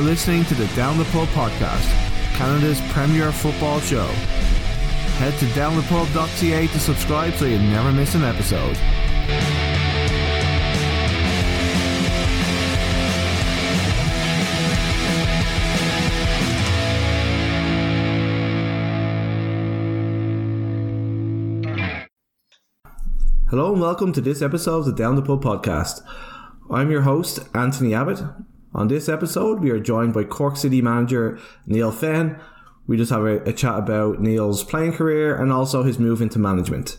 You're listening to the Down the Pub podcast, Canada's premier football show. Head to downthepub.ca to subscribe so you never miss an episode. Hello and welcome to this episode of the Down the Pub podcast. I'm your host, Anthony Abbott. On this episode, we are joined by Cork City manager Neale Fenn. We just have a, a chat about Neale's playing career and also his move into management.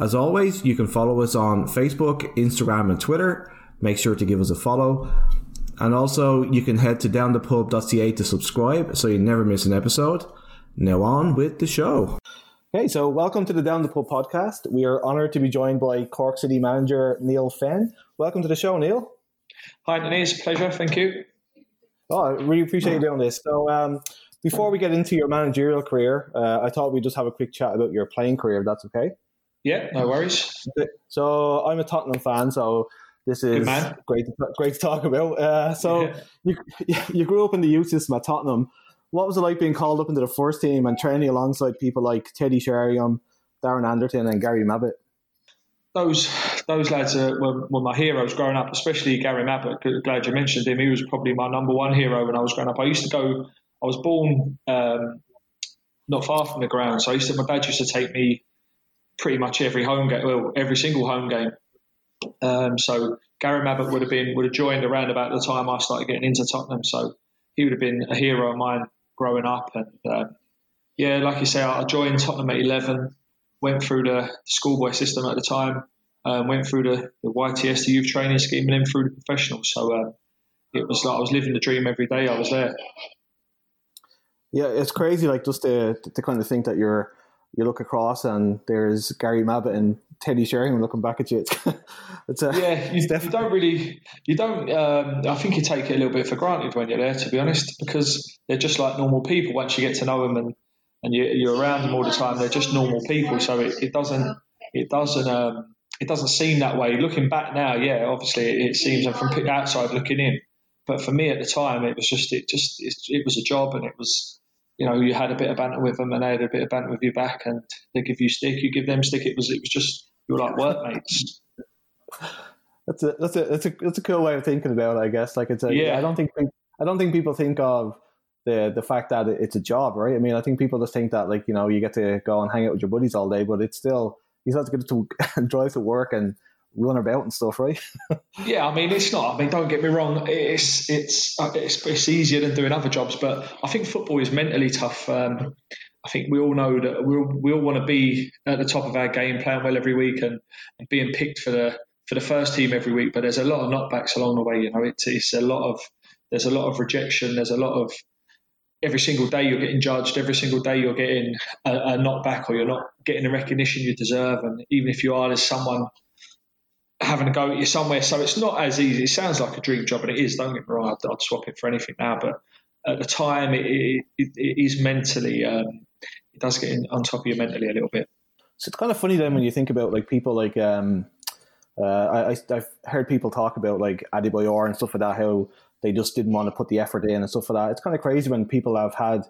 As always, you can follow us on Facebook, Instagram, and Twitter. Make sure to give us a follow. And also, you can head to downthepub.ca to subscribe so you never miss an episode. Now, on with the show. Okay, so welcome to the Down the Pub podcast. We are honoured to be joined by Cork City manager Neale Fenn. Welcome to the show, Neale. Hi, a pleasure. Thank you. Oh, I really appreciate you doing this. So, um, before we get into your managerial career, uh, I thought we'd just have a quick chat about your playing career, if that's okay. Yeah, no worries. So, I'm a Tottenham fan, so this is great, to, great to talk about. Uh, so, yeah. you, you grew up in the youth system at Tottenham. What was it like being called up into the first team and training alongside people like Teddy Sheringham, Darren Anderton, and Gary Mabbutt? those those lads are, were, were, my heroes growing up, especially Gary Mabbutt. Glad you mentioned him. He was probably my number one hero when I was growing up. I used to go. I was born um, not far from the ground, so I used to. My dad used to take me pretty much every home game, well, every single home game. Um, so Gary Mabbutt would have been would have joined around about the time I started getting into Tottenham. So he would have been a hero of mine growing up. And uh, yeah, like you say, I joined Tottenham at 11 went through the schoolboy system at the time, um, went through the, the YTS, the youth training scheme, and then through the professionals. So uh, it was like I was living the dream every day. I was there. Yeah, it's crazy. Like just to to kind of think that you're you look across and there's Gary Mabbutt and Teddy Sheringham looking back at you. It's, it's a, yeah, you, you, don't really, you don't. Um, I think you take it a little bit for granted when you're there, to be honest, because they're just like normal people. Once you get to know them and and you, are around them all the time. They're just normal people, so it, it doesn't it doesn't um, it doesn't seem that way. Looking back now, yeah, obviously it, it seems, and from outside looking in, but for me at the time, it was just it just it, it, was a job, and it was you know you had a bit of banter with them, and they had a bit of banter with you back, and they give you stick, you give them stick. It was it was just you were like workmates. That's a that's a that's a that's a cool way of thinking about it, I guess. Like it's a yeah. I don't think I don't think people think of the the fact that it's a job, right? I mean, I think people just think that like you know you get to go and hang out with your buddies all day, but it's still still have to get to drive to work and run about and stuff, right? yeah, I mean, it's not. I mean, don't get me wrong. It's it's it's, it's easier than doing other jobs, but I think football is mentally tough. Um, I think we all know that we all, we all want to be at the top of our game, playing well every week, and, and being picked for the for the first team every week. But there's a lot of knockbacks along the way. You know, it's it's a lot of there's a lot of rejection. There's a lot of every single day you're getting judged, every single day you're getting a, a knockback or you're not getting the recognition you deserve. And even if you are, there's someone having a go at you somewhere. So it's not as easy. It sounds like a dream job, and it is. Don't get me wrong. I'd, I'd swap it for anything now. But at the time, it, it, it is mentally. Um, it does get in, on top of you mentally a little bit. So it's kind of funny then when you think about like people like um, uh, I, I've heard people talk about like Adebayor and stuff like that. How they just didn't want to put the effort in and stuff like that. It's kind of crazy when people have had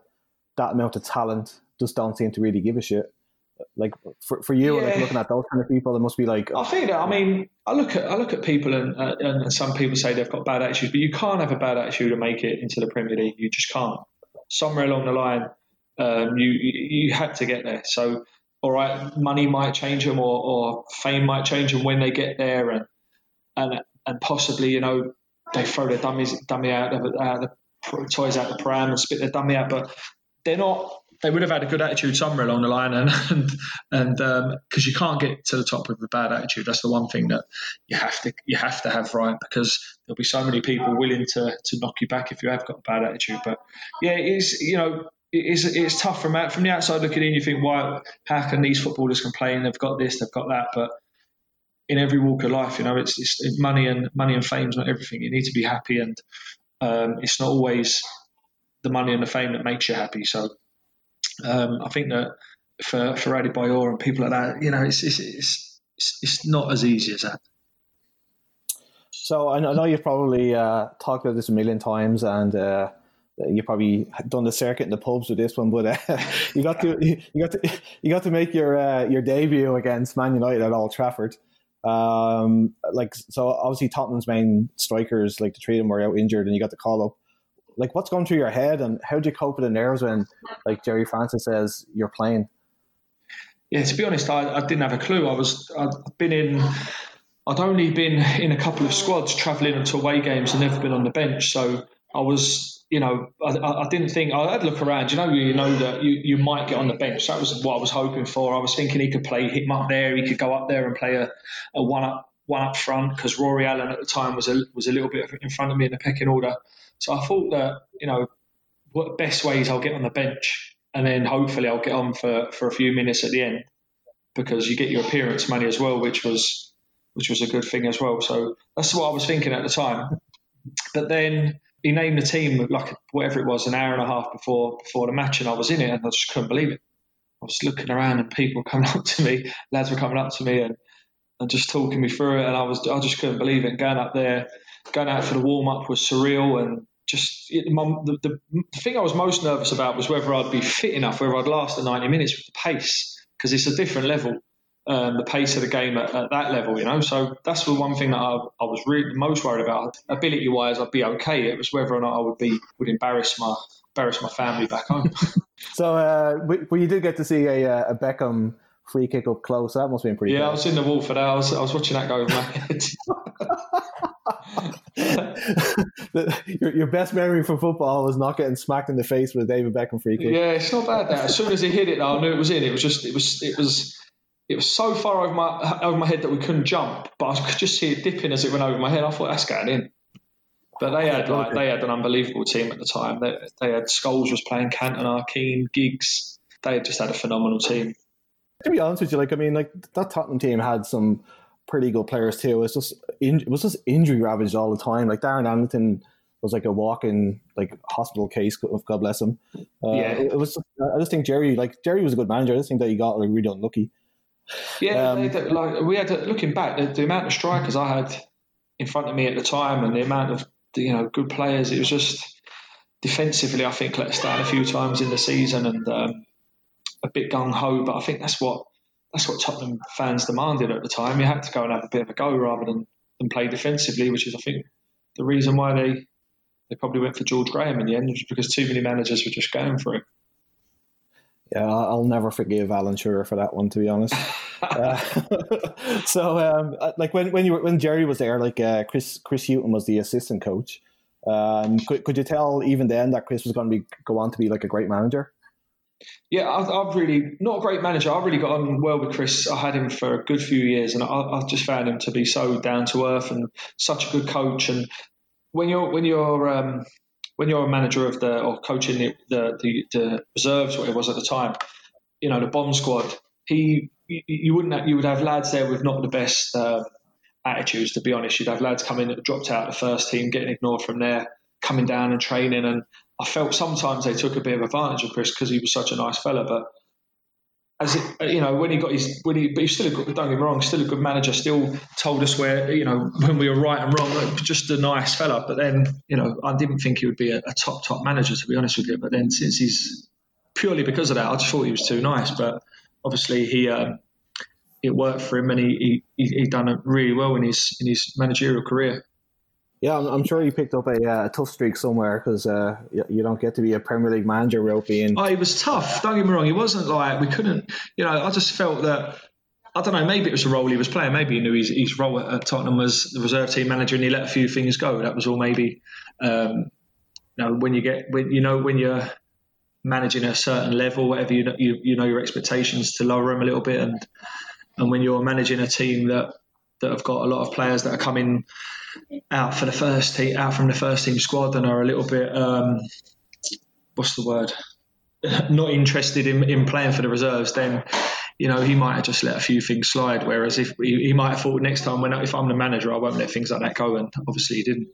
that amount of talent just don't seem to really give a shit. Like for, for you, yeah. like looking at those kind of people, it must be like. I think that. I mean, I look at I look at people, and, uh, and some people say they've got bad attitudes, but you can't have a bad attitude to make it into the Premier League. You just can't. Somewhere along the line, um, you, you you had to get there. So, all right, money might change them, or, or fame might change them when they get there, and and and possibly you know they throw their dummies dummy out of uh, the toys out the pram and spit their dummy out, but they're not. They would have had a good attitude somewhere along the line, and and and because um, you can't get to the top with a bad attitude. That's the one thing that you have to you have to have right because there'll be so many people willing to to knock you back if you have got a bad attitude. But yeah, it's you know it's it's tough from out from the outside looking in. You think, why? How can these footballers complain? They've got this, they've got that, but in every walk of life. You know, it's, it's money and money and fame is not everything. You need to be happy, and um, it's not always the money and the fame that makes you happy. So um, I think that for for Adebayor and people like that, you know, it's it's, it's it's it's not as easy as that. So I know you've probably uh, talked about this a million times, and uh, you probably done the circuit in the pubs with this one, but uh, you got to you got to you got to make your uh, your debut against Man United at Old Trafford. Um, like so, obviously Tottenham's main strikers, like the three of them were out injured, and you got the call up. Like, what's going through your head, and how do you cope with the nerves when, like Gerry Francis says, you're playing? Yeah, to be honest, I, I didn't have a clue. I was I'd been in. I'd only been in a couple of squads travelling to away games and never been on the bench. So I was, you know, I, I didn't think I'd look around. You know, you know that you, you might get on the bench. That was what I was hoping for. I was thinking he could play him up there. He could go up there and play a, a one up one up front because Rory Allen at the time was a was a little bit in front of me in the pecking order. So I thought that you know, what best ways I'll get on the bench and then hopefully I'll get on for, for a few minutes at the end because you get your appearance money as well, which was which was a good thing as well. So that's what I was thinking at the time. But then he named the team like whatever it was an hour and a half before before the match, and I was in it, and I just couldn't believe it. I was looking around, and people coming up to me, lads were coming up to me, and and just talking me through it, and I was I just couldn't believe it. Going up there, going out for the warm up was surreal, and just the, the, the, thing I was most nervous about was whether I'd be fit enough, whether I'd last the 90 minutes with the pace, because it's a different level, um, the pace of the game at, at, that level, you know. So that's the one thing that I, I was really most worried about. Ability wise, I'd be okay. It was whether or not I would be would embarrass my embarrass my family back home. so, uh, you did get to see a, uh, a Beckham free kick up close. That must have been pretty. Good. Yeah, cool. I was in the wall for that. I was, I was watching that go over my head. your, your best memory from football was not getting smacked in the face with a David Beckham free kick. Yeah, it's not bad. That as soon as he hit it, though, I knew it was in. It was just, it was, it was, it was so far over my over my head that we couldn't jump, but I could just see it dipping as it went over my head. I thought that's going in. But they had like they had an unbelievable team at the time. They, they had Scholes was playing Cantona, Keane, Giggs. They had just had a phenomenal team. To be honest with you, like I mean, like that Tottenham team had some pretty good players too. It was just it was just injury ravaged all the time. Like Darren Anderton was like a walking like hospital case. Of God bless him. Uh, yeah, it, was. Just, I just think Gerry, like Gerry, was a good manager. I just think that he got like really unlucky. Yeah, um, they, like we had to, looking back, the, the, amount of strikers I had in front of me at the time, and the amount of you know good players. It was just defensively. I think let us down a few times in the season, and um, a bit gung ho. But I think that's what that's what Tottenham fans demanded at the time. You had to go and have a bit of a go rather than, than play defensively, which is, I think, the reason why they they probably went for George Graham in the end, because too many managers were just going for it. Yeah, I'll never forgive Alan Shearer for that one, to be honest. uh, so, um, uh, like when when you were, when Gerry was there, like uh, Chris Chris Hughton was the assistant coach. Um, could, could you tell even then that Chris was going to be go on to be like a great manager? Yeah, I've, really not a great manager. I've really got on well with Chris. I had him for a good few years, and I, I just found him to be so down to earth and such a good coach. And when you're when you're um, when you're a manager of the or coaching the, the, the, the reserves, what it was at the time, you know the bomb squad. He you, wouldn't have, you would have lads there with not the best uh, attitudes. To be honest, you'd have lads coming that dropped out of the first team, getting ignored from there, coming down and training and I felt sometimes they took a bit of advantage of Chris because he was such a nice fella. But as it, you know, when he got his, when he, but he's still a good, don't get me wrong, still a good manager. Still told us where, you know, when we were right and wrong. Just a nice fella. But then, you know, I didn't think he would be a, a top top manager to be honest with you. But then since he's purely because of that, I just thought he was too nice. But obviously he. Um, it worked for him, and he, he he done it really well in his in his managerial career. Yeah, I'm, I'm, sure he picked up a, uh, tough streak somewhere because uh, you, you, don't get to be a Premier League manager without being. Oh, he was tough. Don't get me wrong. It wasn't like we couldn't. You know, I just felt that. I don't know. Maybe it was a role he was playing. Maybe he knew his, his role at Tottenham was the reserve team manager, and he let a few things go. That was all. Maybe, um, you know, when you get when you know when you're managing a certain level, whatever you know, you, you know your expectations to lower them a little bit, and and when you're managing a team that that have got a lot of players that are coming out for the first team, out from the first team squad, and are a little bit um, what's the word? Not interested in, in playing for the reserves, then you know he might have just let a few things slide. Whereas if he, he might have thought next time when if I'm the manager, I won't let things like that go, and obviously he didn't.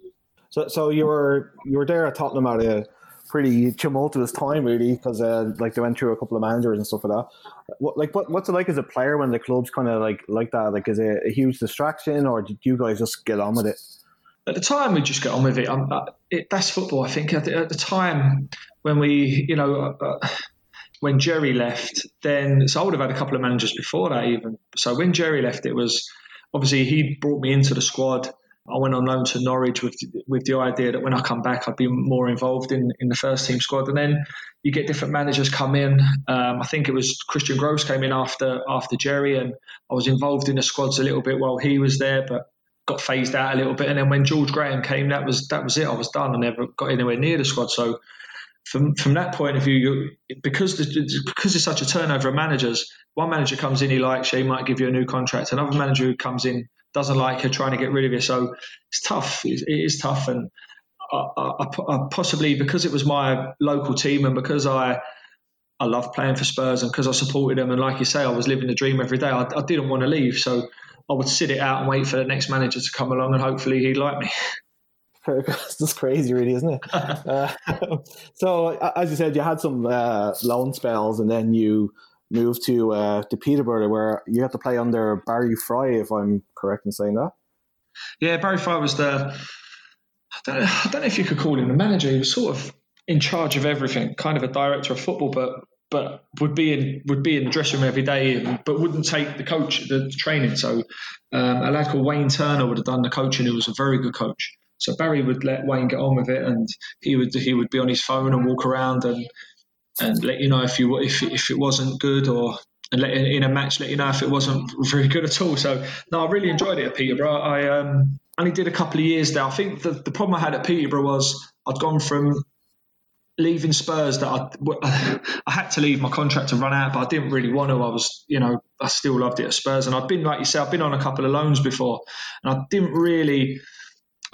So, so you were you were there at Tottenham at a pretty tumultuous time, really, because uh, like they went through a couple of managers and stuff like that. What like what, what's it like as a player when the club's kind of like like that? Like, is it a huge distraction, or did you guys just get on with it? at the time we just get on with it. Um, uh, it that's football. I think at the, at the time when we, you know, uh, uh, when Gerry left, then so I would have had a couple of managers before that even. So when Gerry left, it was obviously he brought me into the squad. I went on loan to Norwich with with the idea that when I come back, I'd be more involved in, in the first team squad. And then you get different managers come in. Um, I think it was Christian Gross came in after after Gerry, and I was involved in the squads a little bit while he was there, but got phased out a little bit. And then when George Graham came, that was that was it. I was done. I never got anywhere near the squad. So from from that point of view, because the, because it's such a turnover of managers, one manager comes in, he likes you, he might give you a new contract. Another manager who comes in doesn't like you, trying to get rid of you. So it's tough. it, is tough, and I, I, I possibly because it was my local team and because I I love playing for Spurs and because I supported them and like you say, I was living the dream every day. I, I didn't want to leave, so I would sit it out and wait for the next manager to come along and hopefully he'd like me. just crazy, really, isn't it? uh, so, as you said, you had some uh, loan spells, and then you moved to uh, to Peterborough, where you had to play under Barry Fry, if I'm correct in saying that. Yeah, Barry Fry was the. I don't, know, I don't know if you could call him the manager. He was sort of in charge of everything, kind of a director of football, but but would be in would be in the dressing room every day, but wouldn't take the coach the training. So um, a lad called Wayne Turner would have done the coaching. Who was a very good coach. So Barry would let Wayne get on with it, and he would he would be on his phone and walk around and and let you know if you if if it wasn't good or and let in a match let you know if it wasn't very good at all. So no, I really enjoyed it at Peterborough. I um, only did a couple of years there. I think the, the problem I had at Peterborough was I'd gone from leaving Spurs that I, I had to leave my contract to run out, but I didn't really want to. I was, you know, I still loved it at Spurs, and I've been like you said, I've been on a couple of loans before, and I didn't really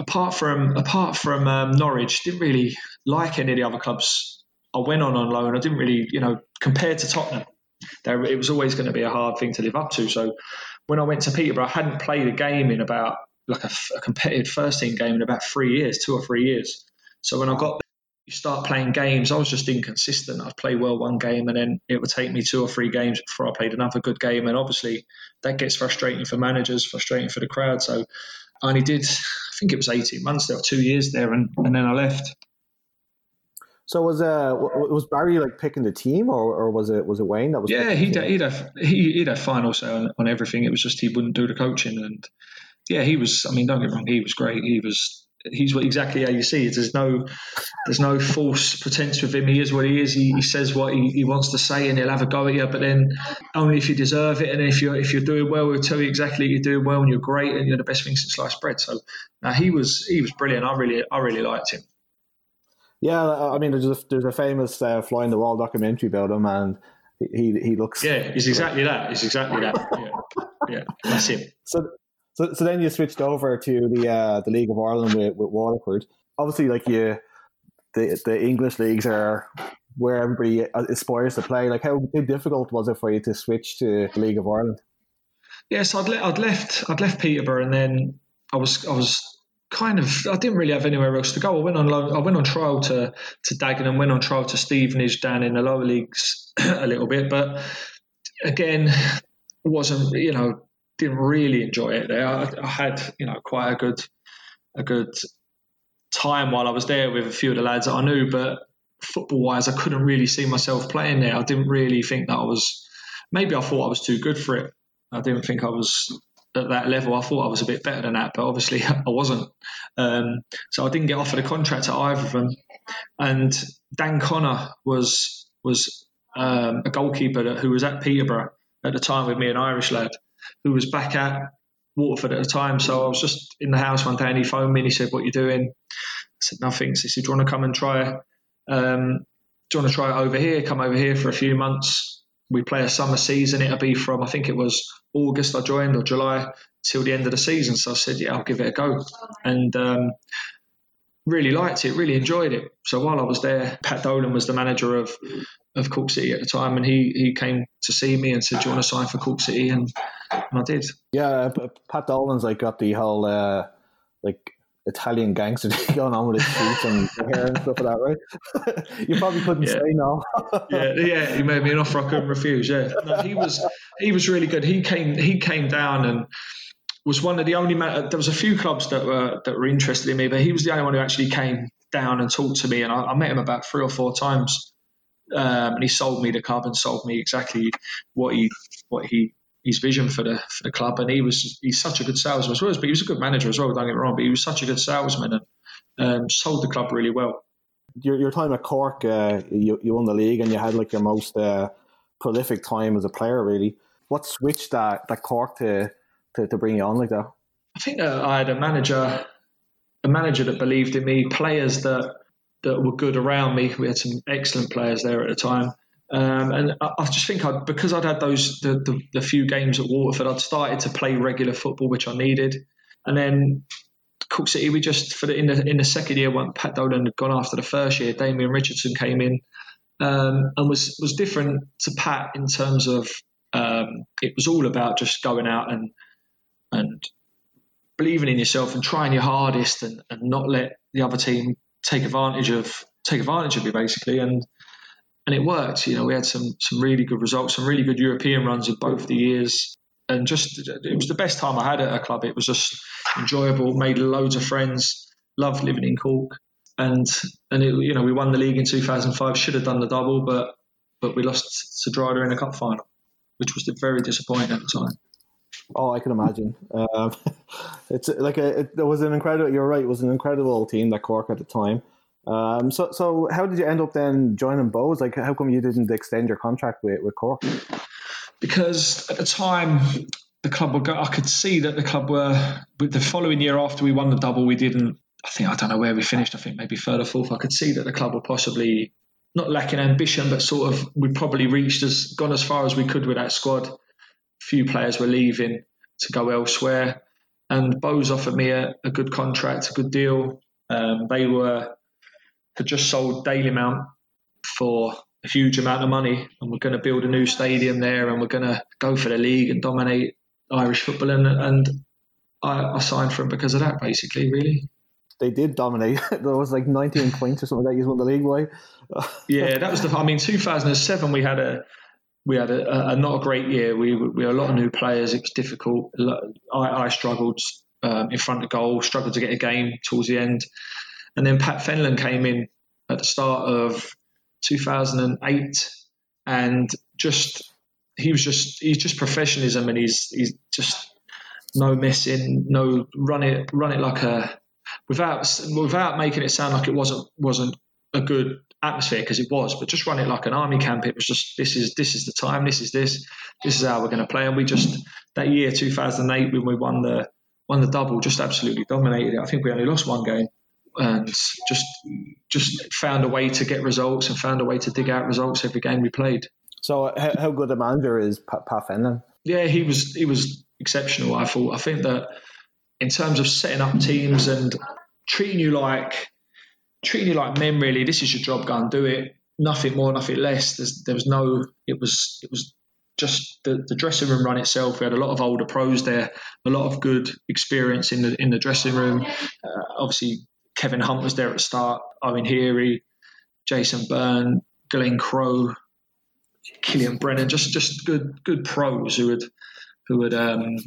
apart from apart from um, Norwich, didn't really like any of the other clubs I went on on loan. I didn't really, you know, compared to Tottenham, there it was always going to be a hard thing to live up to. So when I went to Peterborough, I hadn't played a game in about like a, a competitive first team game in about three years, two or three years. So when I got you start playing games, I was just inconsistent. I'd play well one game and then it would take me two or three games before I played another good game. And obviously that gets frustrating for managers, frustrating for the crowd. So I only did, I think it was 18 months there, two years there, and, and then I left. So was uh was Barry like picking the team, or, or was it was it Wayne that was? Yeah, he'd he'd have he, he'd have final say on, on everything. It was just he wouldn't do the coaching, and yeah, he was. I mean, don't get wrong, he was great. He was he's exactly how you see it. There's no there's no false pretense with him. He is what he is. He, he says what he, he, wants to say, and he'll have a go at you. But then only if you deserve it, and if you're if you're doing well, he'll tell you exactly you're doing well, and you're great, and you're the best thing since sliced bread. So now he was he was brilliant. I really I really liked him. Yeah, I mean, there's a, there's a famous uh, fly in the wall documentary about him, and he he looks. Yeah, he's exactly that. He's exactly that. Yeah, yeah that's him. So so, so then you switched over to the uh, the League of Ireland with, with Waterford. Obviously, like you, the the English leagues are where everybody aspires to play. Like, how difficult was it for you to switch to the League of Ireland? Yes, I'd, le- I'd left I'd left Peterborough, and then I was I was kind of I didn't really have anywhere else to go. I went on I went on trial to to Dagenham, went on trial to Stevenage down in the lower leagues a little bit, but again wasn't you know didn't really enjoy it there. I, I, had, you know, quite a good, a good time while I was there with a few of the lads that I knew, but football wise, I couldn't really see myself playing there. I didn't really think that I was. Maybe I thought I was too good for it. I didn't think I was at that level. I thought I was a bit better than that, but obviously I wasn't. Um, so I didn't get offered a contract at either of them. And Dan Connor was was um, a goalkeeper who was at Peterborough at the time with me, an Irish lad who was back at Waterford at the time. So I was just in the house one day and he phoned me and he said, What are you doing? I said, Nothing. So he said, Do you want to come and try? Um, do you want to try it over here? Come over here for a few months. We play a summer season. It'll be from, I think it was August I joined or July till the end of the season. So I said, Yeah, I'll give it a go. And um, really liked it, really enjoyed it. So while I was there, Pat Dolan was the manager of of Cork City at the time, and he he came to see me and said, "Do you want to sign for Cork City?" And, and I did. Yeah, Pat Dolan's like got the whole uh, like Italian gangster going on with his feet and hair and stuff like that, right? you probably couldn't yeah. say no. yeah, yeah, he made me an offer I couldn't refuse. Yeah, no, he was he was really good. He came he came down and was one of the only man. There was a few clubs that were that were interested in me, but he was the only one who actually came down and talked to me. And I, I met him about three or four times, um, and he sold me the club and sold me exactly what he what he his vision for the for the club. And he was he's such a good salesman as well, but he was a good manager as well. Don't get me wrong, but he was such a good salesman and um, sold the club really well. Your, your time at Cork, uh, you you won the league and you had like your most uh, prolific time as a player. Really, what switched that that Cork to to, to bring you on like that? I think uh, I had a manager, a manager that believed in me, players that that were good around me. We had some excellent players there at the time. Um, and I, I, just think I'd, because I'd had those the, the, the, few games at Waterford, I'd started to play regular football, which I needed. And then Cork City, we just for the in the in the second year when Pat Dolan had gone after the first year, Damien Richardson came in um, and was was different to Pat in terms of um, it was all about just going out and and believing in yourself and trying your hardest and, and not let the other team take advantage of take advantage of you basically and and it worked you know we had some some really good results some really good European runs in both the years and just it was the best time I had at a club it was just enjoyable made loads of friends loved living in Cork and and it, you know we won the league in 2005 should have done the double but but we lost to Drogheda in a cup final which was very disappointing at the time Oh, I can imagine. Um, it's like a, it, it, was an incredible. You're right. It was an incredible team that Cork at the time. Um, so, so how did you end up then joining Bohs? Like, how come you didn't extend your contract with, with Cork? Because at the time, the club were. Go- I could see that the club were. The following year after we won the double, we didn't. I think I don't know where we finished. I think maybe third or fourth. I could see that the club were possibly not lacking ambition, but sort of we probably reached as gone as far as we could with that squad few players were leaving to go elsewhere. And Bohs offered me a, a good contract, a good deal. Um, they were had just sold Dalymount for a huge amount of money, and we're going to build a new stadium there, and we're going to go for the league and dominate Irish football. And, and I, I signed for them because of that, basically, really they did dominate. there was like 19 points or something like that. You won the league by. yeah, that was the. I mean, 2007 we had a we had a, a, not a great year. We, we had a lot of new players. It was difficult. I, I struggled um, in front of goal, struggled to get a game towards the end. And then Pat Fenlon came in at the start of 2008 and just he was just he's just professionalism and he's he's just no messing, no run it run it like a without without making it sound like it wasn't wasn't a good atmosphere because it was, but just run it like an army camp. It was just this is this is the time, this is this, this is how we're going to play. And we just that year 2008 when we won the won the double, just absolutely dominated it. I think we only lost one game and just just found a way to get results and found a way to dig out results every game we played. So uh, how, good a manager is Pat, Pat Fenlon? Yeah, he was he was exceptional. I thought. I think that in terms of setting up teams and treating you like treating you like men. Really, this is your job. Go and do it. Nothing more, nothing less. There's, there was no. It was. It was just the, the dressing room run itself. We had a lot of older pros there, a lot of good experience in the in the dressing room. Uh, obviously, Kevin Hunt was there at the start. Owen Heary, Jason Byrne, Glenn Crowe, Killian Brennan. Just just good good pros who would who would um,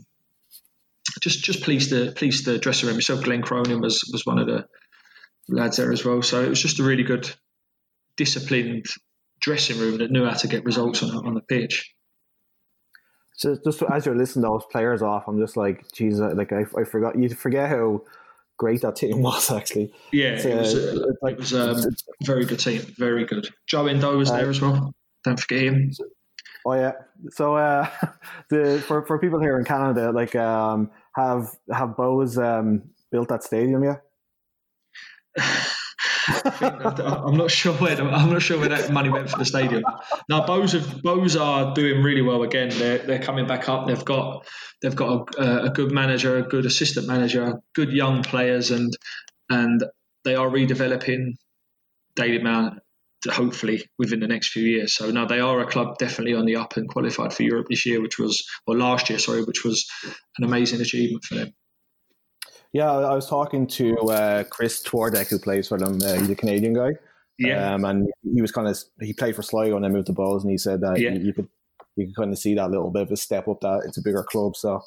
just just please the please the dressing room. Myself, Glenn Cronin was was one of the lads there as well. So it was just a really good, disciplined dressing room that knew how to get results on on the pitch. So just as you're listening to those players off, I'm just like, geez, like I, I forgot you forget how great that team was actually. Yeah, it was, uh, like, it was um, a very good team, very good. Joe Ndo was uh, there as well. Don't forget him. Oh yeah. So uh, the for, for people here in Canada, like um, have have Bohs um, built that stadium yet? I'm not sure where the, I'm not sure where that money went for the stadium. Now Bohs have, are doing really well again. They're they're coming back up. They've got they've got a, a good manager, a good assistant manager, good young players, and and they are redeveloping Dalymount hopefully within the next few years. So now they are a club definitely on the up and qualified for Europe this year, which was or last year, sorry, which was an amazing achievement for them. Yeah, I was talking to uh, Chris Twardek, who plays for them. Uh, he's a Canadian guy. Yeah. Um, and he was kind of he played for Sligo and then moved to Bohs, and he said that yeah. you, you, could you could kind of see that little bit of a step up that it's a bigger club. So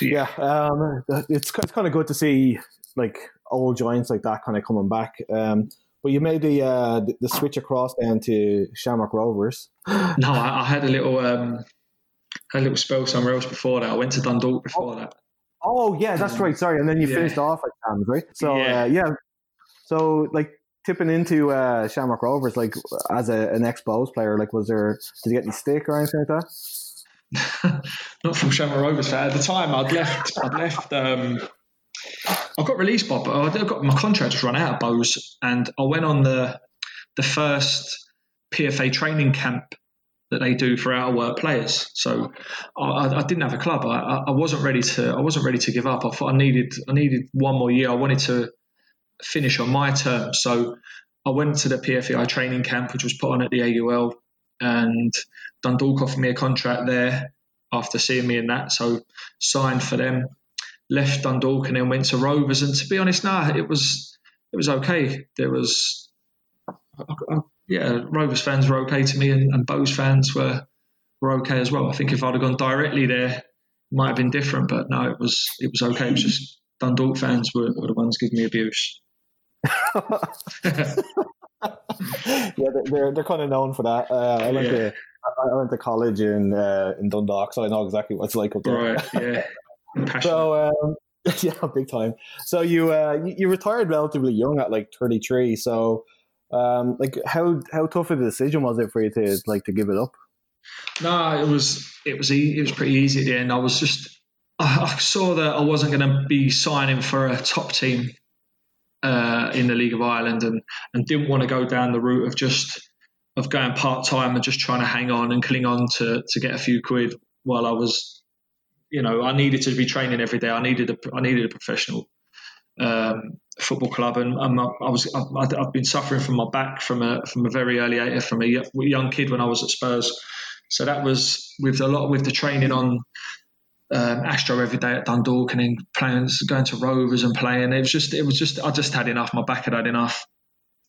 yeah, um, it's it's kind of good to see like old giants like that kind of coming back. Um, but you made the, uh, the, the switch across then to Shamrock Rovers. No, I, I had a little um, had a little spell somewhere else before that. I went to Dundalk before that. Oh yeah, that's right. Sorry, and then you Yeah. finished off at Shams, right? So Yeah. uh, yeah, so like tipping into uh, Shamrock Rovers, like as a, an ex Bohs player, like was there did you get any stick or anything like that? not from Shamrock Rovers. At the time, I'd left. I'd left. Um, I got released, Bob. I got my contract just run out at Bohs, and I went on the the first PFA training camp that they do for of work players. So I, I- didn't have a club. I, I wasn't ready to. I wasn't ready to give up. I thought I needed. I needed one more year. I wanted to finish on my terms. So I went to the PFAI training camp, which was put on at the AUL, and Dundalk offered me a contract there after seeing me in that. So signed for them, left Dundalk, and then went to Rovers. And to be honest, nah, it was it was okay. There was, I- yeah, Rovers fans were okay to me, and, and Bohs fans were were okay as well. I think if I'd have gone directly there, it might have been different. But no, it was it was okay. It was just Dundalk fans were, were the ones giving me abuse. yeah, they're they're, they're kind of known for that. Uh, I went Yeah. to I I went to college in uh, in Dundalk, so I know exactly what it's like up there. Right? Yeah. Passionate. So um, yeah, big time. So you, uh, you you retired relatively young at like thirty three. So um, like how how tough of a decision was it for you to like to give it up? No, it was it was it was pretty easy at the end. I was just I I saw that I wasn't going to be signing for a top team uh, in the League of Ireland, and and didn't want to go down the route of just of going part time and just trying to hang on and cling on to to get a few quid while I was, you know, I needed to be training every day. I needed a I needed a professional um, football club, and, I was I've, I've been suffering from my back from a from a very early age, from a young kid when I was at Spurs. So that was with a lot with the training on um, Astro every day at Dundalk, and then playing, going to Rovers and playing. It was just it was just I just had enough. My back had had enough,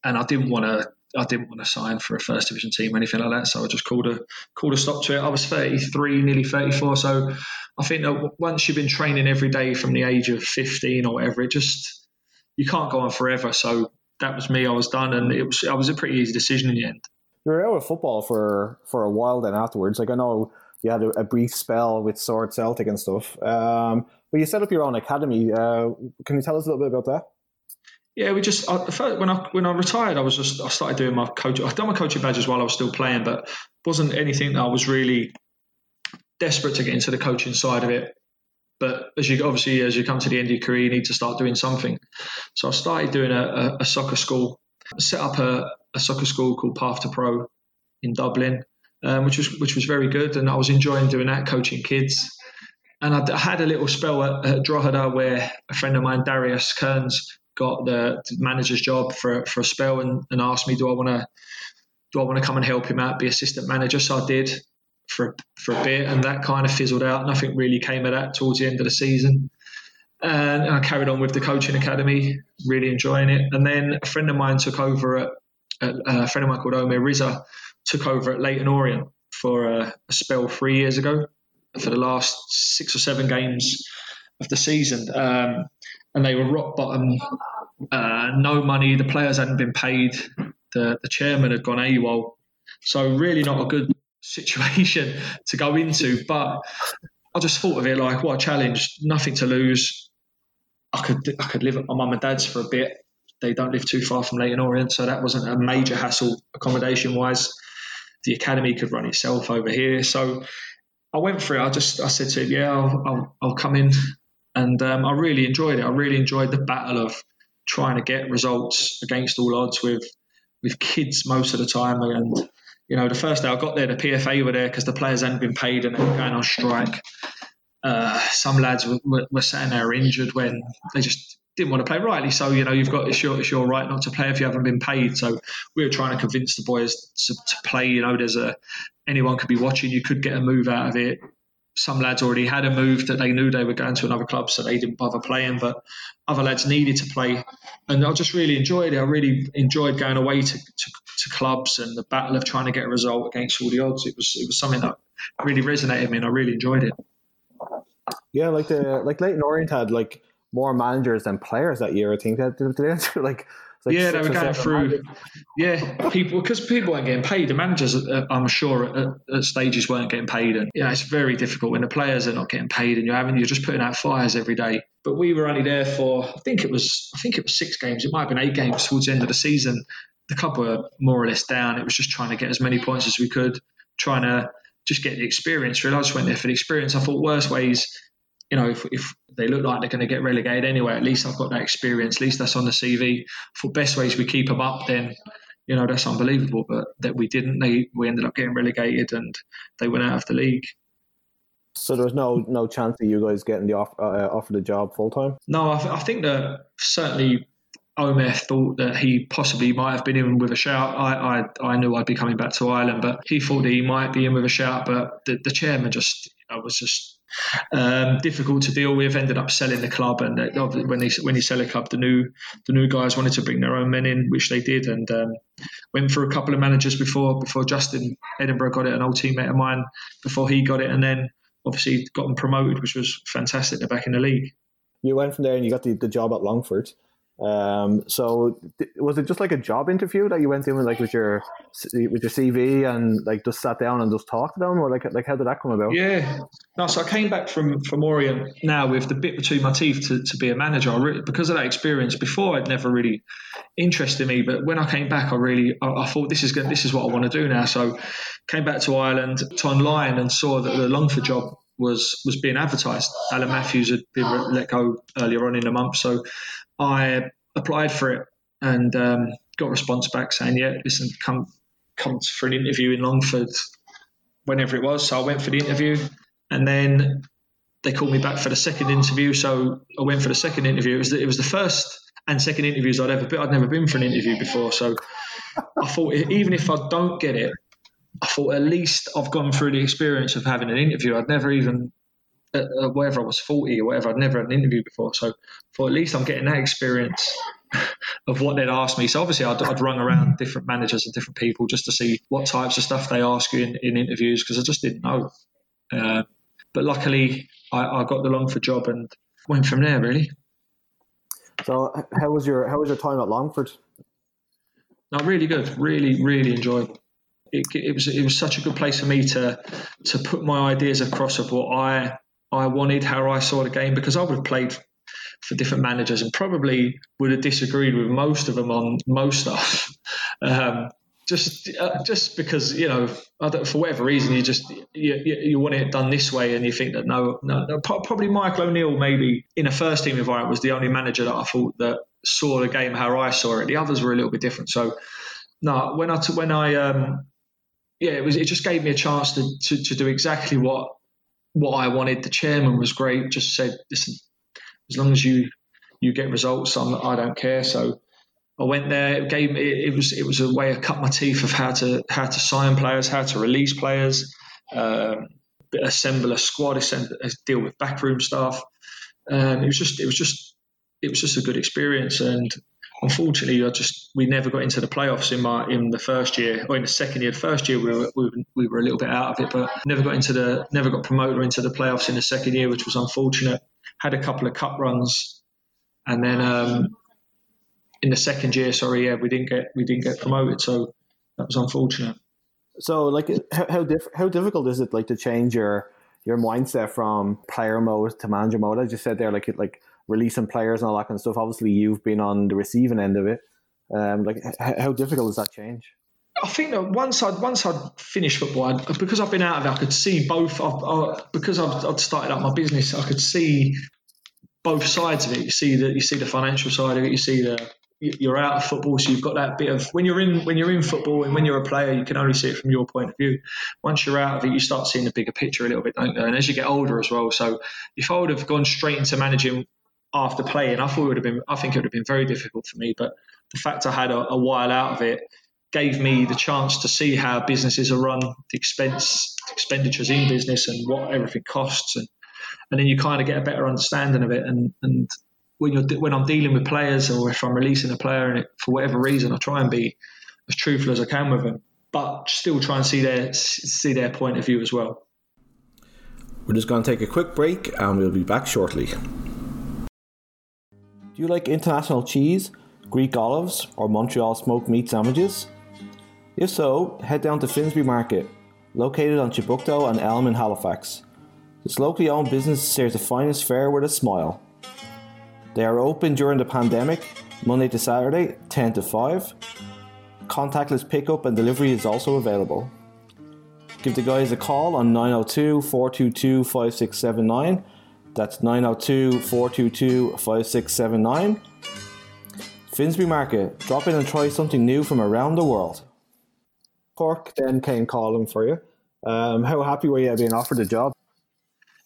and I didn't want to. I didn't want to sign for a first division team or anything like that, so I just called a called a stop to it. I was 33, nearly 34, so I think that once you've been training every day from the age of 15 or whatever, it just you can't go on forever. So that was me. I was done, and it was I was a pretty easy decision in the end. You were out of football for for a while then afterwards. Like I know you had a, a brief spell with Swords Celtic and stuff, um, but you set up your own academy. Uh, can you tell us a little bit about that? Yeah, we just I, first, when I when I retired, I was just I started doing my coach. I'd done my coaching badges while I was still playing, but wasn't anything that I was really desperate to get into the coaching side of it. But as you obviously as you come to the end of your career, you need to start doing something. So I started doing a, a, a soccer school, set up a, a soccer school called Path to Pro in Dublin, um, which was which was very good, and I was enjoying doing that, coaching kids. And I, I had a little spell at, at Drogheda where a friend of mine, Darius Kearns, got the manager's job for for a spell and, and asked me, do I want to do I want to come and help him out, be assistant manager? So I did for for a bit, and that kind of fizzled out. Nothing really came of that towards the end of the season. And I carried on with the coaching academy, really enjoying it. And then a friend of mine took over at, at a friend of mine called Omer Riza took over at Leyton Orient for a, a spell three years ago for the last six or seven games of the season. Um, and they were rock bottom, uh, no money. The players hadn't been paid. The, the chairman had gone AWOL. So, really, not a good situation to go into. But I just thought of it like, what a challenge, nothing to lose. I could, I could live at my mum and dad's for a bit. They don't live too far from Leyton Orient, so that wasn't a major hassle accommodation wise. The academy could run itself over here. So I went for it. I just I said to him, yeah, I'll, I'll, I'll come in, and um, I really enjoyed it. I really enjoyed the battle of trying to get results against all odds with with kids most of the time. And you know, the first day I got there, the PFA were there because the players hadn't been paid and they were going on strike. Uh, some lads were, were, were saying they were injured when they just didn't want to play. Rightly so, you know, you've got it's your it's your right not to play if you haven't been paid. So we were trying to convince the boys to, to play. You know, there's a anyone could be watching. You could get a move out of it. Some lads already had a move that they knew they were going to another club, so they didn't bother playing. But other lads needed to play, and I just really enjoyed it. I really enjoyed going away to, to, to clubs and the battle of trying to get a result against all the odds. It was it was something that really resonated with me, and I really enjoyed it. Yeah, like the like Leyton Orient had like more managers than players that year. I think that like like yeah, they were going through. Yeah, people because people weren't getting paid. The managers, uh, I'm sure, at, at, stages weren't getting paid, and yeah, it's very difficult when the players are not getting paid, and you're having you're just putting out fires every day. But we were only there for I think it was I think it was six games. It might have been eight games towards the end of the season. The club were more or less down. It was just trying to get as many points as we could, trying to just get the experience. Really, I just went there for the experience. I thought worst ways you know, if, if they look like they're going to get relegated anyway, at least I've got that experience. At least that's on the CV. For best ways we keep them up, then you know that's unbelievable. But that we didn't. They we ended up getting relegated and they went out of the league. So there was no no chance of you guys getting the off, uh, offer the job full time. No, I, th- I, think that certainly Omer thought that he possibly might have been in with a shout. I, I I knew I'd be coming back to Ireland, but he thought that he might be in with a shout. But the, the chairman just I was just um, difficult to deal with. Ended up selling the club, and uh, when they when he sell a club, the new the new guys wanted to bring their own men in, which they did, and um, went for a couple of managers before before Justin Edinburgh got it, an old teammate of mine before he got it, and then obviously got them promoted, which was fantastic. They're back in the league. You went from there and you got the, the job at Longford. Um, so th- was it just like a job interview that you went in with, like with your with your CV and like just sat down and just talked to them, or like like how did that come about? Yeah, no. So I came back from from Orient now with the bit between my teeth to, to be a manager. I really, because of that experience before, I'd never really interested me, but when I came back, I really I, I thought this is going this is what I want to do now. So came back to Ireland, to online, and saw that the Longford job was was being advertised. Alan Mathews had been let go earlier on in the month, so I applied for it and um, got a response back saying, "Yeah, listen, come come for an interview in Longford whenever it was." So I went for the interview, and then they called me back for the second interview. So I went for the second interview. It was the, it was the first and second interviews I'd ever been. I'd never been for an interview before, so I thought even if I don't get it, I thought at least I've gone through the experience of having an interview. I'd never even uh, uh, whatever I was 40 or whatever. I'd never had an interview before. So for at least I'm getting that experience of what they'd ask me. So obviously I'd, I'd run around different managers and different people just to see what types of stuff they ask you in, in interviews because I just didn't know. Uh, but luckily I, I got the Longford job and went from there really. So how was your how was your time at Longford? No, really good. Really, really enjoyable. It, it, was it was such a good place for me to to put my ideas across of what I I wanted, how I saw the game, because I would have played for different managers and probably would have disagreed with most of them on most stuff. Um, just uh, just because you know for whatever reason you just you, you, want it done this way and you think that no, no no probably Michael O'Neill maybe in a first team environment was the only manager that I thought that saw the game how I saw it the others were a little bit different so no when I when I um yeah it was it just gave me a chance to, to, to do exactly what what I wanted. The chairman was great. Just said, listen, as long as you you get results, I'm, I do not care. So I went there. It gave it, it, was it was a way of cut my teeth of how to how to sign players, how to release players, um, assemble a squad, assemble, deal with backroom staff. Um, it was just it was just it was just a good experience and unfortunately, I just we never got into the playoffs in my in the first year or in the second year. The first year we were, we, we were a little bit out of it, but never got into the never got promoted into the playoffs in the second year, which was unfortunate. Had a couple of cup runs, and then um, in the second year, sorry, yeah, we didn't get we didn't get promoted, so that was unfortunate. So, like, how how, diff- how difficult is it like to change your your mindset from player mode to manager mode? As you said there, like like releasing players and all that kind of stuff. Obviously, you've been on the receiving end of it. Um, like, h- how difficult is that change? I think that once I'd once I'd finished football, I'd, because I've been out of it, I could see both. I, I, because I've, I'd started up my business, I could see both sides of it. You see the you see the financial side of it. You see the you're out of football, so you've got that bit of when you're in when you're in football and when you're a player, you can only see it from your point of view. Once you're out of it, you start seeing the bigger picture a little bit, don't you? And as you get older as well. So if I would have gone straight into managing after playing. I thought it would have been, I think it would have been very difficult for me. But the fact I had a, a while out of it gave me the chance to see how businesses are run, the expense expenditures in business, and what everything costs, and and then you kind of get a better understanding of it. And and when you're when I'm dealing with players, or if I'm releasing a player, and it, for whatever reason, I try and be as truthful as I can with them, but still try and see their see their point of view as well. We're just going to take a quick break and we'll be back shortly. Do you like international cheese, Greek olives, or Montreal smoked meat sandwiches? If so, head down to Finsbury Market, located on Chebucto and Elm in Halifax. This locally owned business serves the finest fare with a smile. They are open during the pandemic, Monday to Saturday, 10 to 5. Contactless pickup and delivery is also available. Give the guys a call on 902 422 5679. That's 902 422 5679. Finsbury Market, drop in and try something new from around the world. Cork then came calling for you. Um, how happy were you being offered the job?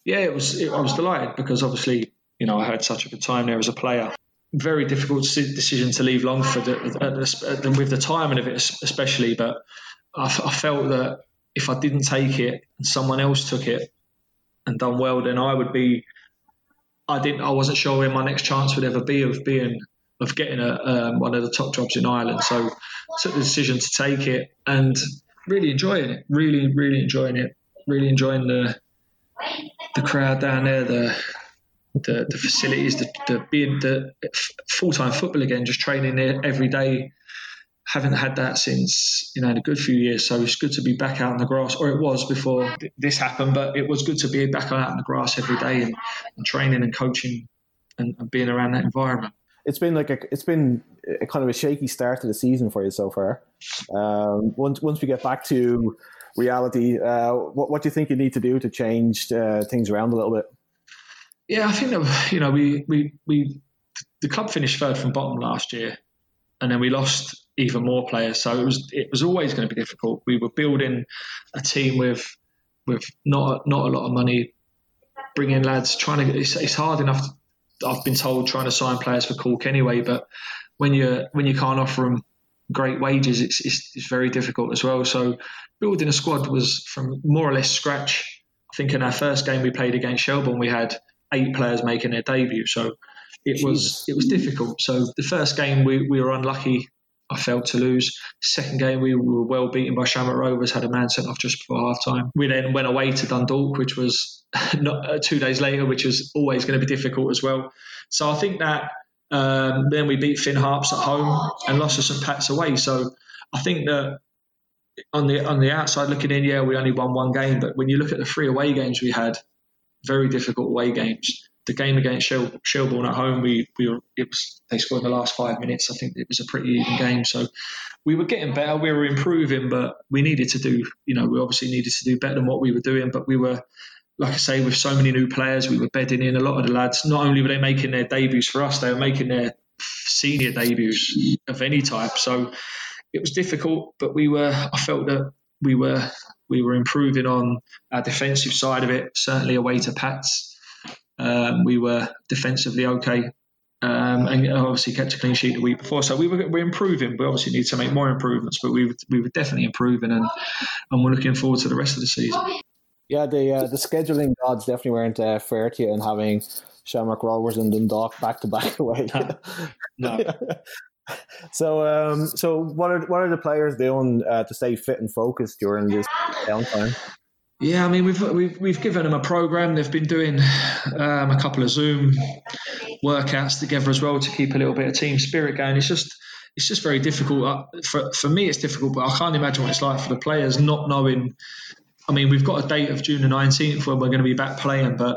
Yeah, it was. It, I was delighted because obviously, you know, I had such a good time there as a player. Very difficult decision to leave Longford at, at, at, with the timing of it, especially. But I, I felt that if I didn't take it and someone else took it and done well, then I would be. I didn't. I wasn't sure where my next chance would ever be of being of getting a, um, one of the top jobs in Ireland. So took the decision to take it and really enjoying it. Really, really enjoying it. Really enjoying the the crowd down there, the the, the facilities, the, the being the full time football again, just training there every day haven't had that since you know a good few years. So it's good to be back out on the grass, or it was before this happened. But it was good to be back out on the grass every day and, and training and coaching and, and, being around that environment. It's been like a, it's been a kind of a shaky start to the season for you so far. Um, once once we get back to reality, uh, what what do you think you need to do to change uh, things around a little bit? Yeah, I think that, you know we we we the club finished third from bottom last year, and then we lost even more players. So it was it was always going to be difficult. We were building a team with with not not a lot of money, bringing lads trying to. It's, it's hard enough. I've been told trying to sign players for Cork anyway, but when you when you can't offer them great wages, it's, it's, it's very difficult as well. So building a squad was from more or less scratch. I think in our first game we played against Shelbourne, we had eight players making their debut. So it Jeez. was it was difficult. So the first game we, we were unlucky I failed to lose. Second game, we were well beaten by Shamrock Rovers, had a man sent off just before half time. We then went away to Dundalk, which was not uh, two days later, which was always going to be difficult as well. So I think that um, then we beat Finn Harps at home and lost to St Pat's away. So I think that on the on the outside looking in, yeah, we only won one game, but when you look at the three away games we had, very difficult away games the game against Shel- Shelbourne at home, we we were was they scored in the last five minutes. I think it was a pretty even game. So we were getting better, we were improving, but we needed to do you know we obviously needed to do better than what we were doing. But we were like I say, with so many new players, we were bedding in a lot of the lads. Not only were they making their debuts for us, they were making their senior debuts of any type. So it was difficult, but we were. I felt that we were we were improving on our defensive side of it. Certainly away to Pats um, we were defensively okay. Um, and obviously kept a clean sheet the week before. So we were we're improving. We obviously need to make more improvements, but we were, we were definitely improving, and and we're looking forward to the rest of the season. Yeah, the uh, the scheduling gods definitely weren't uh, fair to you in having Shamrock Rovers and Dundalk back to back away. No. no. so um, so what are what are the players doing uh, to stay fit and focused during this downtime? Yeah, I mean we've we've we've given them a program. They've been doing um, a couple of Zoom workouts together as well to keep a little bit of team spirit going. It's just it's just very difficult uh, for for me. It's difficult, but I can't imagine what it's like for the players not knowing. I mean, we've got a date of June the nineteenth when we're going to be back playing, but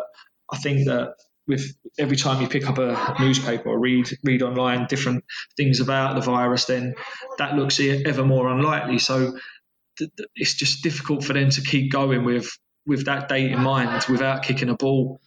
I think that with every time you pick up a newspaper or read read online different things about the virus, then that looks ever more unlikely. So it's just difficult for them to keep going with with that date in mind without kicking a ball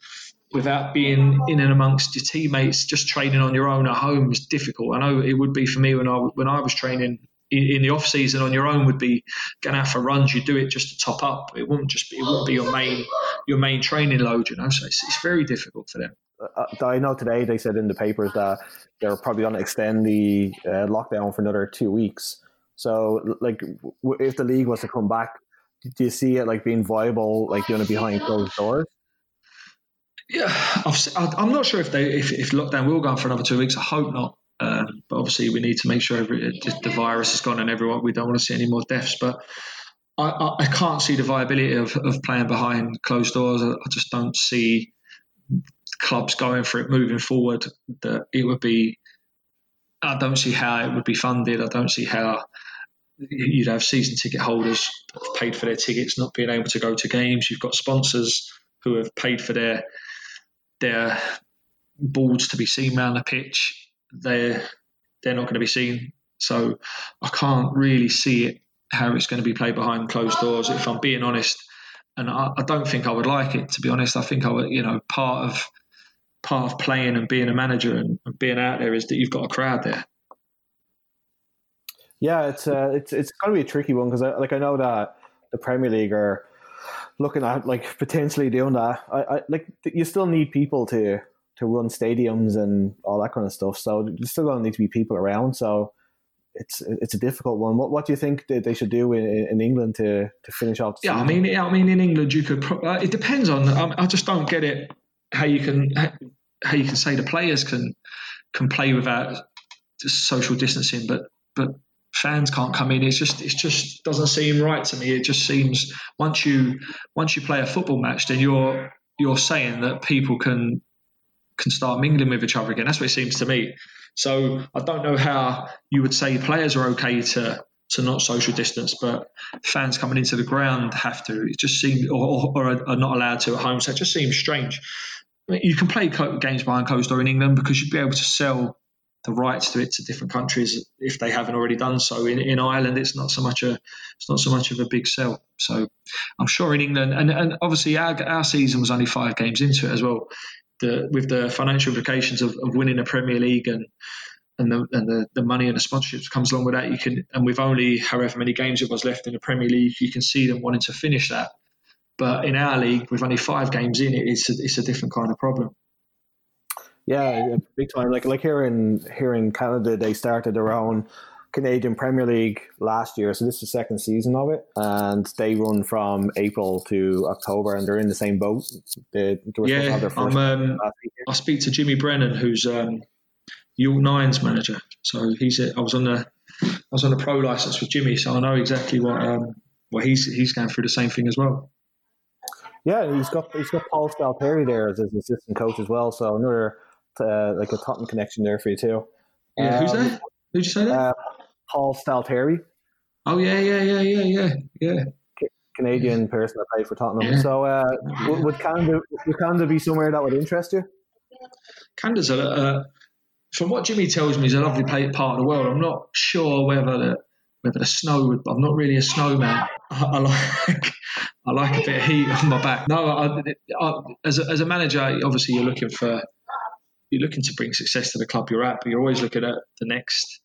without being in and amongst your teammates just training on your own at home is difficult. I know it would be for me when i when i was training in, the off season on your own would be going out for runs you do it just to top up. It wouldn't just be it wouldn't be your main your main training load you know? So it's, it's very difficult for them. Uh, uh I know today they said in the papers that they're probably going to extend the uh, lockdown for another two weeks. So, like, if the league was to come back, do you see it like being viable, like doing it behind closed doors? Yeah, i am not sure if they if, if lockdown will go on for another two weeks. I hope not. Um, but obviously, we need to make sure every, the virus is gone and everyone. We don't want to see any more deaths. But I, I can't see the viability of, of playing behind closed doors. I, I just don't see clubs going for it moving forward. That it would be. I don't see how it would be funded. I don't see how you'd have season ticket holders paid for their tickets not being able to go to games. You've got sponsors who have paid for their their boards to be seen around the pitch. They're they're not going to be seen. So I can't really see it how it's going to be played behind closed doors. If I'm being honest, and I, I, don't think I would like it to be honest. I think I would, you know, part of part of playing and being a manager and, and being out there is that you've got a crowd there. Yeah, it's uh, it's it's going to be a tricky one because I, like I know that the Premier League are looking at like potentially doing that. I, I like you still need people to to run stadiums and all that kind of stuff. So there's still going to need to be people around. So it's it's a difficult one. What what do you think that they should do in, in England to to finish off? yeah, I mean, I mean, in England, you could. Uh, it depends on. I just don't get it. How you can how you can say the players can can play without social distancing, but but fans can't come in. It's just it just doesn't seem right to me. It just seems once you once you play a football match, then you're you're saying that people can can start mingling with each other again. That's what it seems to me. So I don't know how you would say players are okay to to not social distance, but fans coming into the ground have to. It just seems, or, or are not allowed to at home. So it just seems strange. You can play games behind closed door in England because you'd be able to sell the rights to it to different countries if they haven't already done so. In, in Ireland, it's not so much a it's not so much of a big sell. So I'm sure in England, and, and obviously our, our season was only five games into it as well the with the financial implications of, of winning a Premier League and and the and the, the money and the sponsorships comes along with that. You can and with only however many games it was left in the Premier League, you can see them wanting to finish that. But in our league, with only five games in it, it's a, it's a different kind of problem. Yeah, big time. Like like here in here in Canada, they started their own Canadian Premier League last year, so this is the second season of it, and they run from April to October, and they're in the same boat. They, they yeah, I'm, um, I speak to Jimmy Brennan, who's um, York9's manager. So he's a, I was on the I was on the pro license with Jimmy, so I know exactly what um, what he's he's going through the same thing as well. Yeah, he's got he's got Paul Stalteri there as his assistant coach as well. So another uh, like a Tottenham connection there for you too. Yeah, um, who's that? Who'd you say that? Uh, Paul Stalteri. Oh yeah, yeah, yeah, yeah, yeah, yeah. Canadian person that played for Tottenham. Yeah. So uh, would, would Canada would Canada be somewhere that would interest you? Canada's a, uh, from what Jimmy tells me, is a lovely part of the world. I'm not sure whether the whether the snow would. I'm not really a snowman. I, I like I like a bit of heat on my back. No, I, I, as a, as a manager, obviously you're looking for you're looking to bring success to the club you're at, but you're always looking at the next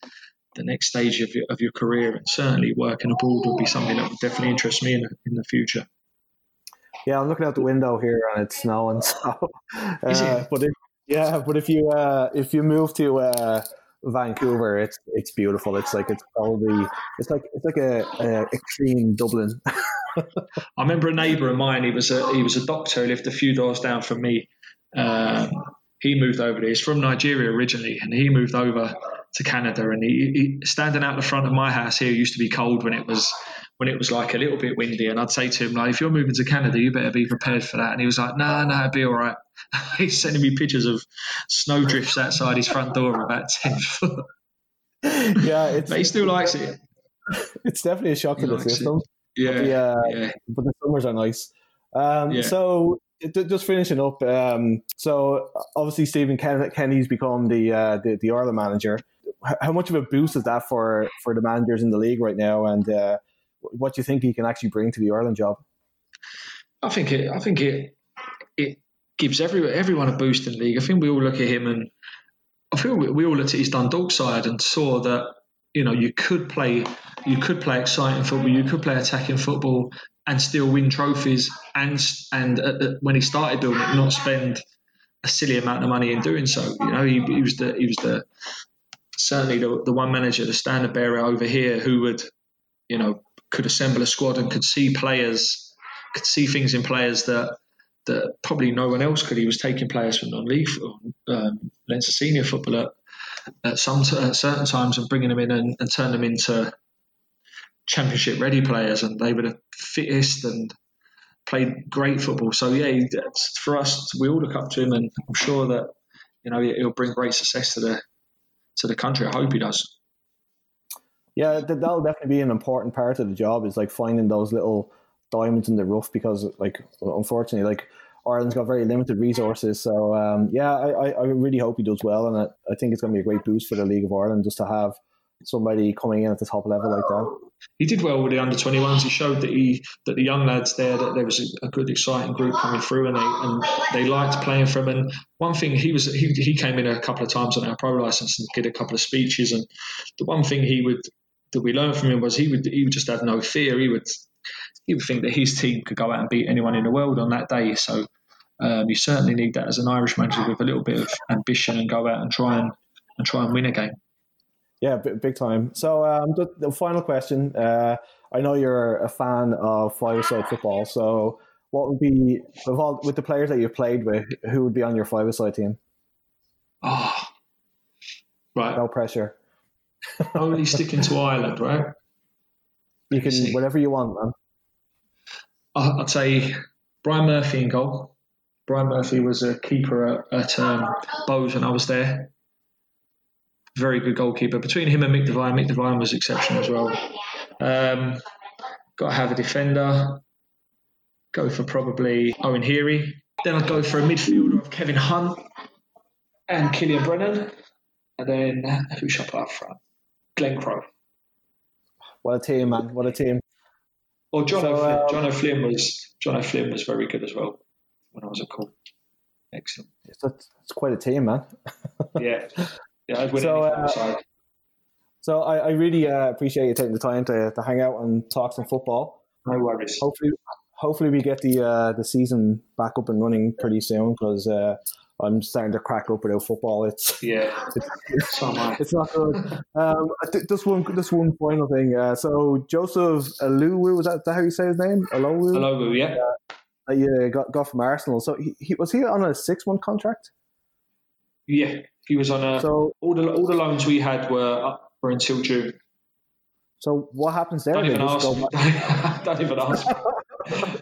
the next stage of your, of your career. And certainly working abroad would be something that would definitely interest me in, in the future. Yeah, I'm looking out the window here and it's snowing. So, uh, but if, yeah, but if you uh, if you move to uh, Vancouver, it's it's beautiful. It's like it's probably it's like it's like a, a extreme Dublin. I remember a neighbour of mine. He was a he was a doctor. He lived a few doors down from me. Um, he moved over there. He's from Nigeria originally, and he moved over to Canada, and he, he, standing out the front of my house here used to be cold when it was when it was like a little bit windy, and I'd say to him like, if you're moving to Canada, you better be prepared for that. And he was like, no, nah, no, nah, it'll be all right. He's sending me pictures of snow drifts outside his front door about ten foot. Yeah, but he still likes it. It's definitely a shock to the system. It. Yeah, but the, uh, yeah, but the summers are nice. Um, yeah. So just finishing up. Um, so obviously Stephen Kenny's become the, uh, the the Ireland manager how much of a boost is that for for the managers in the league right now, and uh, what do you think he can actually bring to the Ireland job? I think it. I think it. It gives every everyone a boost in the league. I think we all look at him and I feel we, we all looked at his Dundalk side and saw that you know you could play you could play exciting football, you could play attacking football and still win trophies and and uh, when he started doing it, not spend a silly amount of money in doing so. You know, he, he was the he was the certainly the, the one manager, the standard bearer over here, who would, you know, could assemble a squad and could see players, could see things in players that that probably no one else could. He was taking players from non-league, or um, Leinster senior football at, at some at certain times and bringing them in and, and turn them into championship ready players, and they were the fittest and played great football. So yeah, for us, we all look up to him, and I'm sure that you know he'll bring great success to the to the country. I hope he does. Yeah, that'll definitely be an important part of the job. Is like finding those little diamonds in the rough because, like, unfortunately, like Ireland's got very limited resources. So um, yeah, I, I really hope he does well, and I, I think it's going to be a great boost for the League of Ireland just to have somebody coming in at the top level like that. He did well with the under 21s. He showed that he that the young lads there that there was a, good, exciting group coming through, and they and they liked playing for him. And one thing he was he, he came in a couple of times on our pro license and did a couple of speeches. And the one thing he would that we learned from him was he would he would just have no fear. He would he would think that his team could go out and beat anyone in the world on that day. So um, you certainly need that as an Irish manager with a little bit of ambition and go out and try and and try and win a game. Yeah, big time. So um, the, the, final question. Uh, I know you're a fan of five-a-side football. So what would be with, all, with the players that you've played with? Who would be on your five-a-side team? Oh, right. No pressure. Only sticking to Ireland, right? You can whatever you want, man. I'd say Brian Murphy in goal. Brian Murphy was a keeper at, at um, Bohs when I was there very good goalkeeper. Between him and Mick Devine, Mick Devine was exceptional as well. Um, got to have a defender. Go for probably Owen Heary. Then I'd go for a midfielder of Kevin Hunt and Killian Brennan. And then who shall put up front? Glen Crowe. What a team, man! What a team. Or John, so, O'Flynn. Um, John O'Flynn was John O'Flynn was very good as well when I was at Cool. Excellent. It's, it's quite a team, man. yeah, yeah, I'd win so, uh, so I, I really uh, appreciate you taking the time to, to hang out and talk some football. No worries. Hopefully, hopefully we get the uh, the season back up and running pretty soon because uh, I'm starting to crack up without football. It's yeah, it's, so it's not good. Um, just one, just one final thing. Uh, so Joseph Olowu was that, that how you say his name? Olowu. Olowu, yeah. Uh, yeah, got got from Arsenal. So he, he was he on a six month contract? Yeah, he was on a. So all the all the loans we had were up for until June. So what happens there? Don't even ask. don't even ask.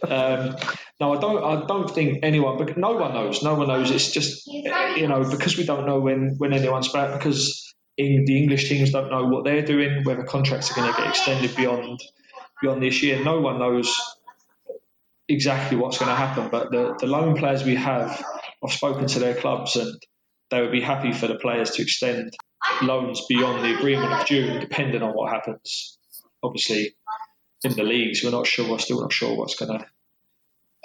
um, no, I don't. I don't think anyone. But no one knows. No one knows. It's just you know because we don't know when when anyone's back because in, the English teams don't know what they're doing, whether contracts are going to get extended beyond beyond this year. No one knows exactly what's going to happen. But the the loan players we have, I've spoken to their clubs and they would be happy for the players to extend loans beyond the agreement of June, depending on what happens. Obviously, in the leagues, we're not sure. We're still not sure what's going to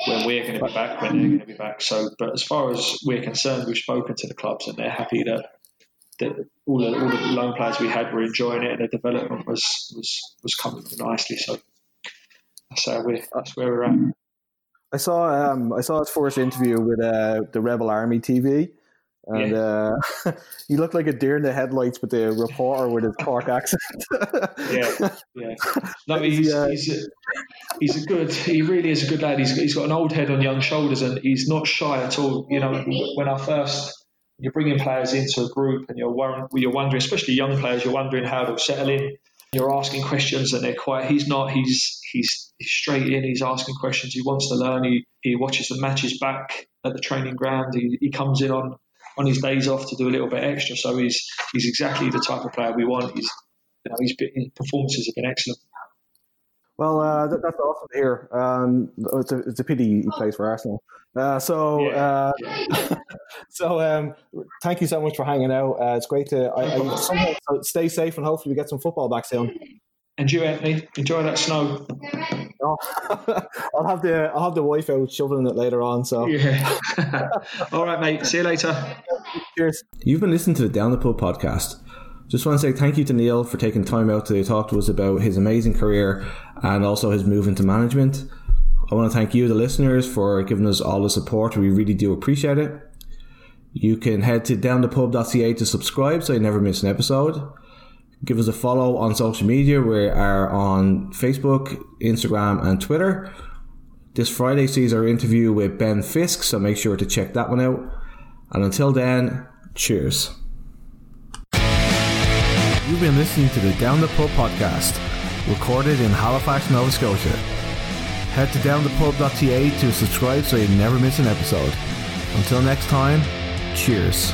when we're going to be back, when they're going to be back. So, but as far as we're concerned, we've spoken to the clubs and they're happy that, that all, the, all the loan players we had were enjoying it and the development was was was coming nicely. So that's we that's where we're at. I saw um, I saw his first interview with uh, the Rebel Army TV, and yeah. uh, he looked like a deer in the headlights with the reporter with his Cork accent. yeah, yeah. No, he's, uh, he's, a, he's a good. He really is a good lad. He's, he's got an old head on young shoulders, and he's not shy at all. You know, when I first you're bringing players into a group, and you're you're wondering, especially young players, you're wondering how they'll settle in. You're asking questions, and they're quiet. He's not. He's he's, he's straight in. He's asking questions. He wants to learn. He he watches the matches back at the training ground. He, he comes in on on his days off to do a little bit extra. So he's he's exactly the type of player we want. He's you know his, his performances have been excellent. Well, uh, that, that's awesome to hear. Um, it's, a, it's a pity he plays for Arsenal. Uh, so, yeah, uh, so um, thank you so much for hanging out. Uh, it's great to I, I somehow, stay safe and hopefully we get some football back soon. And you, Anthony, enjoy that snow. Oh, I'll have the I'll have the wife out shoveling it later on. So yeah. All right, mate. See you later. Cheers. You've been listening to the Down the Pub podcast. Just want to say thank you to Neale for taking time out to talk to us about his amazing career and also his move into management. I want to thank you, the listeners, for giving us all the support. We really do appreciate it. You can head to downthepub.ca to subscribe so you never miss an episode. Give us a follow on social media. We are on Facebook, Instagram, and Twitter. This Friday sees our interview with Ben Fisk, so make sure to check that one out. And until then, cheers. You've been listening to the Down the Pub podcast. recorded in Halifax, Nova Scotia. Head to downthepub.ca to subscribe so you never miss an episode. Until next time, cheers.